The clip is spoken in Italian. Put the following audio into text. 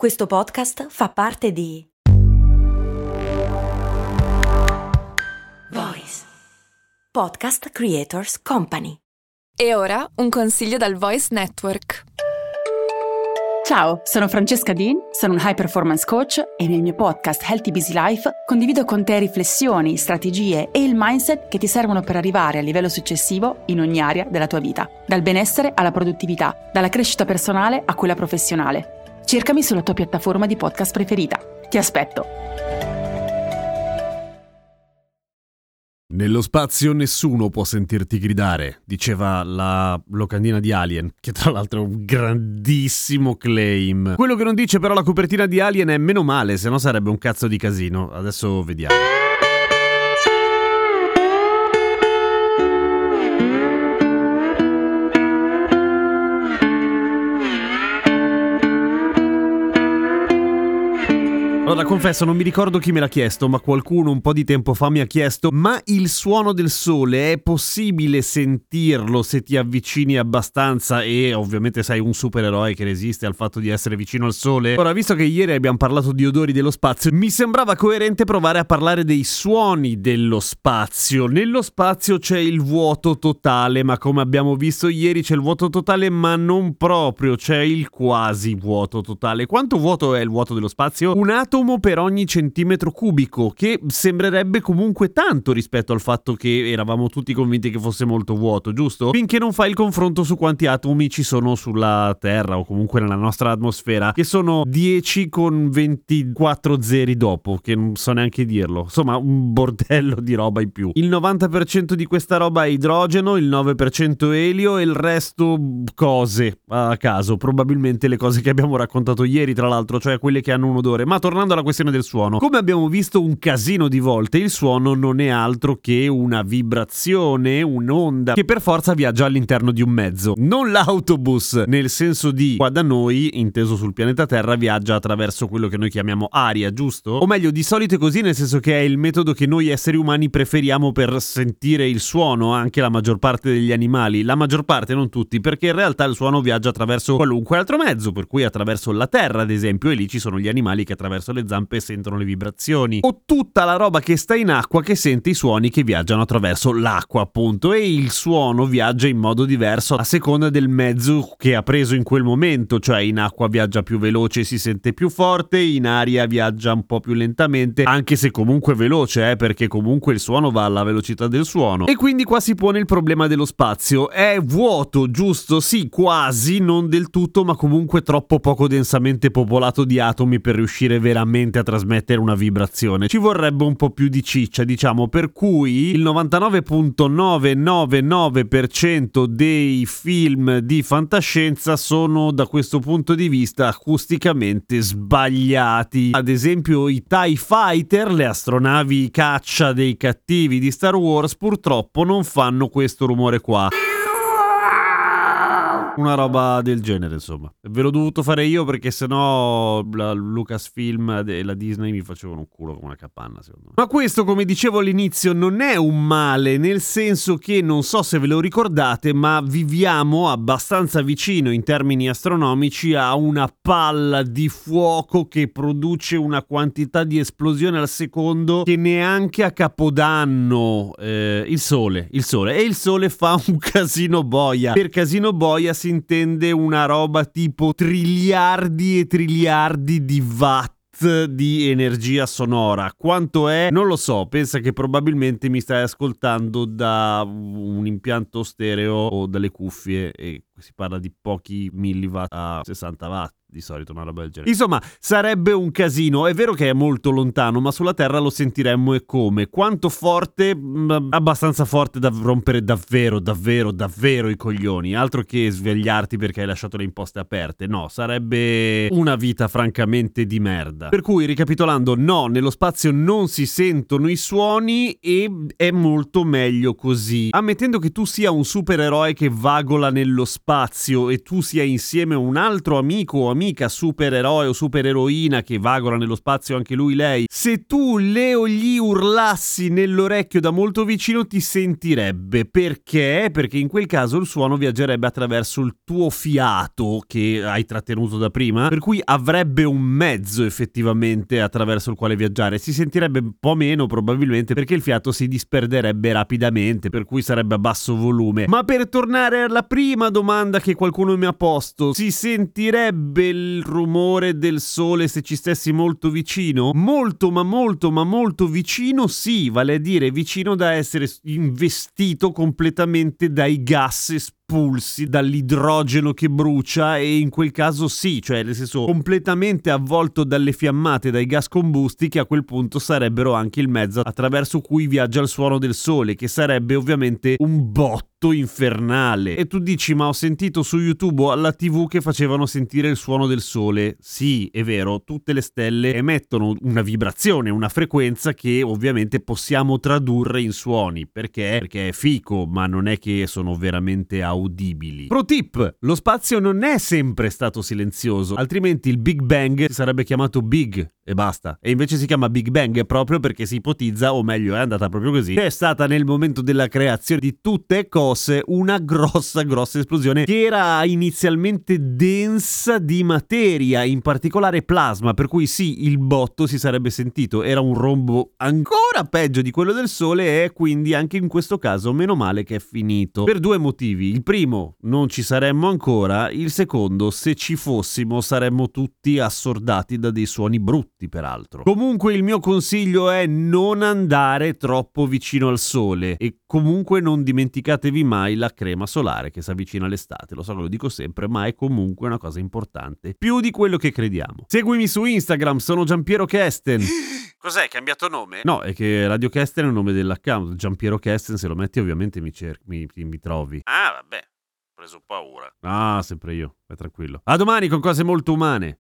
Questo podcast fa parte di Voice Podcast Creators Company. E ora un consiglio dal Voice Network. Ciao, sono Francesca Dean, sono un high performance coach e nel mio podcast Healthy Busy Life condivido con te riflessioni, strategie e il mindset che ti servono per arrivare al livello successivo in ogni area della tua vita, dal benessere alla produttività, dalla crescita personale a quella professionale. Cercami sulla tua piattaforma di podcast preferita. Ti aspetto. Nello spazio nessuno può sentirti gridare, diceva la locandina di Alien, che tra l'altro è un grandissimo claim. Quello che non dice però la copertina di Alien è meno male, se no sarebbe un cazzo di casino. Adesso vediamo. Allora, confesso, non mi ricordo chi me l'ha chiesto, ma qualcuno un po' di tempo fa mi ha chiesto: ma il suono del sole è possibile sentirlo se ti avvicini abbastanza? E ovviamente sei un supereroe che resiste al fatto di essere vicino al sole. Ora, visto che ieri abbiamo parlato di odori dello spazio, mi sembrava coerente provare a parlare dei suoni dello spazio. Nello spazio c'è il vuoto totale, ma come abbiamo visto ieri c'è il vuoto totale, ma non proprio, c'è il quasi vuoto totale. Quanto vuoto è il vuoto dello spazio? Un atomo atomo per ogni centimetro cubico, che sembrerebbe comunque tanto rispetto al fatto che eravamo tutti convinti che fosse molto vuoto, giusto? Finché non fai il confronto su quanti atomi ci sono sulla Terra o comunque nella nostra atmosfera, che sono 10 con 24 zeri dopo, che non so neanche dirlo. Insomma, un bordello di roba in più. Il 90% di questa roba è idrogeno, il 9% elio e il resto cose a caso, probabilmente le cose che abbiamo raccontato ieri, tra l'altro, cioè quelle che hanno un odore. Ma tornando tornando alla questione del suono, come abbiamo visto un casino di volte, il suono non è altro che una vibrazione, un'onda che per forza viaggia all'interno di un mezzo. Non l'autobus, nel senso di qua da noi, inteso sul pianeta Terra, viaggia attraverso quello che noi chiamiamo aria, giusto? O meglio, di solito è così, nel senso che è il metodo che noi esseri umani preferiamo per sentire il suono, anche la maggior parte degli animali. La maggior parte, non tutti, perché in realtà il suono viaggia attraverso qualunque altro mezzo, per cui attraverso la Terra, ad esempio, e lì ci sono gli animali che attraverso le zampe sentono le vibrazioni. O tutta la roba che sta in acqua che sente i suoni che viaggiano attraverso l'acqua, appunto. E il suono viaggia in modo diverso a seconda del mezzo che ha preso in quel momento. Cioè in acqua viaggia più veloce e si sente più forte, in aria viaggia un po' più lentamente, anche se comunque veloce, eh, perché comunque il suono va alla velocità del suono. E quindi qua si pone il problema dello spazio. È vuoto, giusto? Sì, quasi, non del tutto, ma comunque troppo poco densamente popolato di atomi per riuscire veramente veramente a trasmettere una vibrazione. Ci vorrebbe un po' più di ciccia, diciamo, per cui il 99.999% dei film di fantascienza sono da questo punto di vista acusticamente sbagliati. Ad esempio i TIE Fighter, le astronavi caccia dei cattivi di Star Wars, purtroppo non fanno questo rumore qua una roba del genere, insomma. Ve l'ho dovuto fare io perché sennò la Lucasfilm e la Disney mi facevano un culo come una capanna, secondo me. Ma questo, come dicevo all'inizio, non è un male, nel senso che non so se ve lo ricordate, ma viviamo abbastanza vicino in termini astronomici a una palla di fuoco che produce una quantità di esplosione al secondo che neanche a Capodanno eh, il sole, il sole e il sole fa un casino boia. Per casino boia si intende una roba tipo triliardi e triliardi di watt di energia sonora. Quanto è? Non lo so, pensa che probabilmente mi stai ascoltando da un impianto stereo o dalle cuffie e si parla di pochi milliwatt a 60 watt di solito una roba del genere. Insomma, sarebbe un casino. È vero che è molto lontano, ma sulla Terra lo sentiremmo e come. Quanto forte? Mm, abbastanza forte da rompere davvero, davvero, davvero i coglioni. Altro che svegliarti perché hai lasciato le imposte aperte. No, sarebbe una vita francamente di merda. Per cui, ricapitolando, no, nello spazio non si sentono i suoni e è molto meglio così. Ammettendo che tu sia un supereroe che vagola nello spazio spazio e tu sia insieme a un altro amico o amica supereroe o supereroina che vagona nello spazio anche lui lei, se tu le o gli urlassi nell'orecchio da molto vicino ti sentirebbe. Perché? Perché in quel caso il suono viaggerebbe attraverso il tuo fiato che hai trattenuto da prima, per cui avrebbe un mezzo effettivamente attraverso il quale viaggiare. Si sentirebbe un po' meno probabilmente perché il fiato si disperderebbe rapidamente, per cui sarebbe a basso volume. Ma per tornare alla prima domanda che qualcuno mi ha posto, si sentirebbe il rumore del sole se ci stessi molto vicino? Molto, ma molto, ma molto vicino, sì, vale a dire vicino da essere investito completamente dai gas esplosivi espulsi dall'idrogeno che brucia e in quel caso sì, cioè nel senso completamente avvolto dalle fiammate, dai gas combusti che a quel punto sarebbero anche il mezzo attraverso cui viaggia il suono del sole, che sarebbe ovviamente un botto infernale. E tu dici, ma ho sentito su YouTube o alla TV che facevano sentire il suono del sole. Sì, è vero, tutte le stelle emettono una vibrazione, una frequenza che ovviamente possiamo tradurre in suoni. Perché? Perché è fico, ma non è che sono veramente audibili. Pro tip, lo spazio non è sempre stato silenzioso, altrimenti il Big Bang sarebbe chiamato Big e basta. E invece si chiama Big Bang proprio perché si ipotizza, o meglio è andata proprio così, che è stata nel momento della creazione di tutte cose una grossa, grossa esplosione che era inizialmente densa di materia, in particolare plasma, per cui sì, il botto si sarebbe sentito, era un rombo ancora peggio di quello del Sole e quindi anche in questo caso meno male che è finito. Per due motivi. Il primo, non ci saremmo ancora, il secondo, se ci fossimo saremmo tutti assordati da dei suoni brutti tutti peraltro. Comunque il mio consiglio è non andare troppo vicino al sole e comunque non dimenticatevi mai la crema solare che si avvicina all'estate. Lo so che lo dico sempre, ma è comunque una cosa importante, più di quello che crediamo. Seguimi su Instagram, sono Giampiero Kesten. Cos'è? Cambiato nome? No, è che Radio Kesten è il nome dell'account. Giampiero Kesten, se lo metti ovviamente mi, cerchi, mi, mi trovi. Ah, vabbè, ho preso paura. Ah, sempre io, vai tranquillo. A domani con cose molto umane.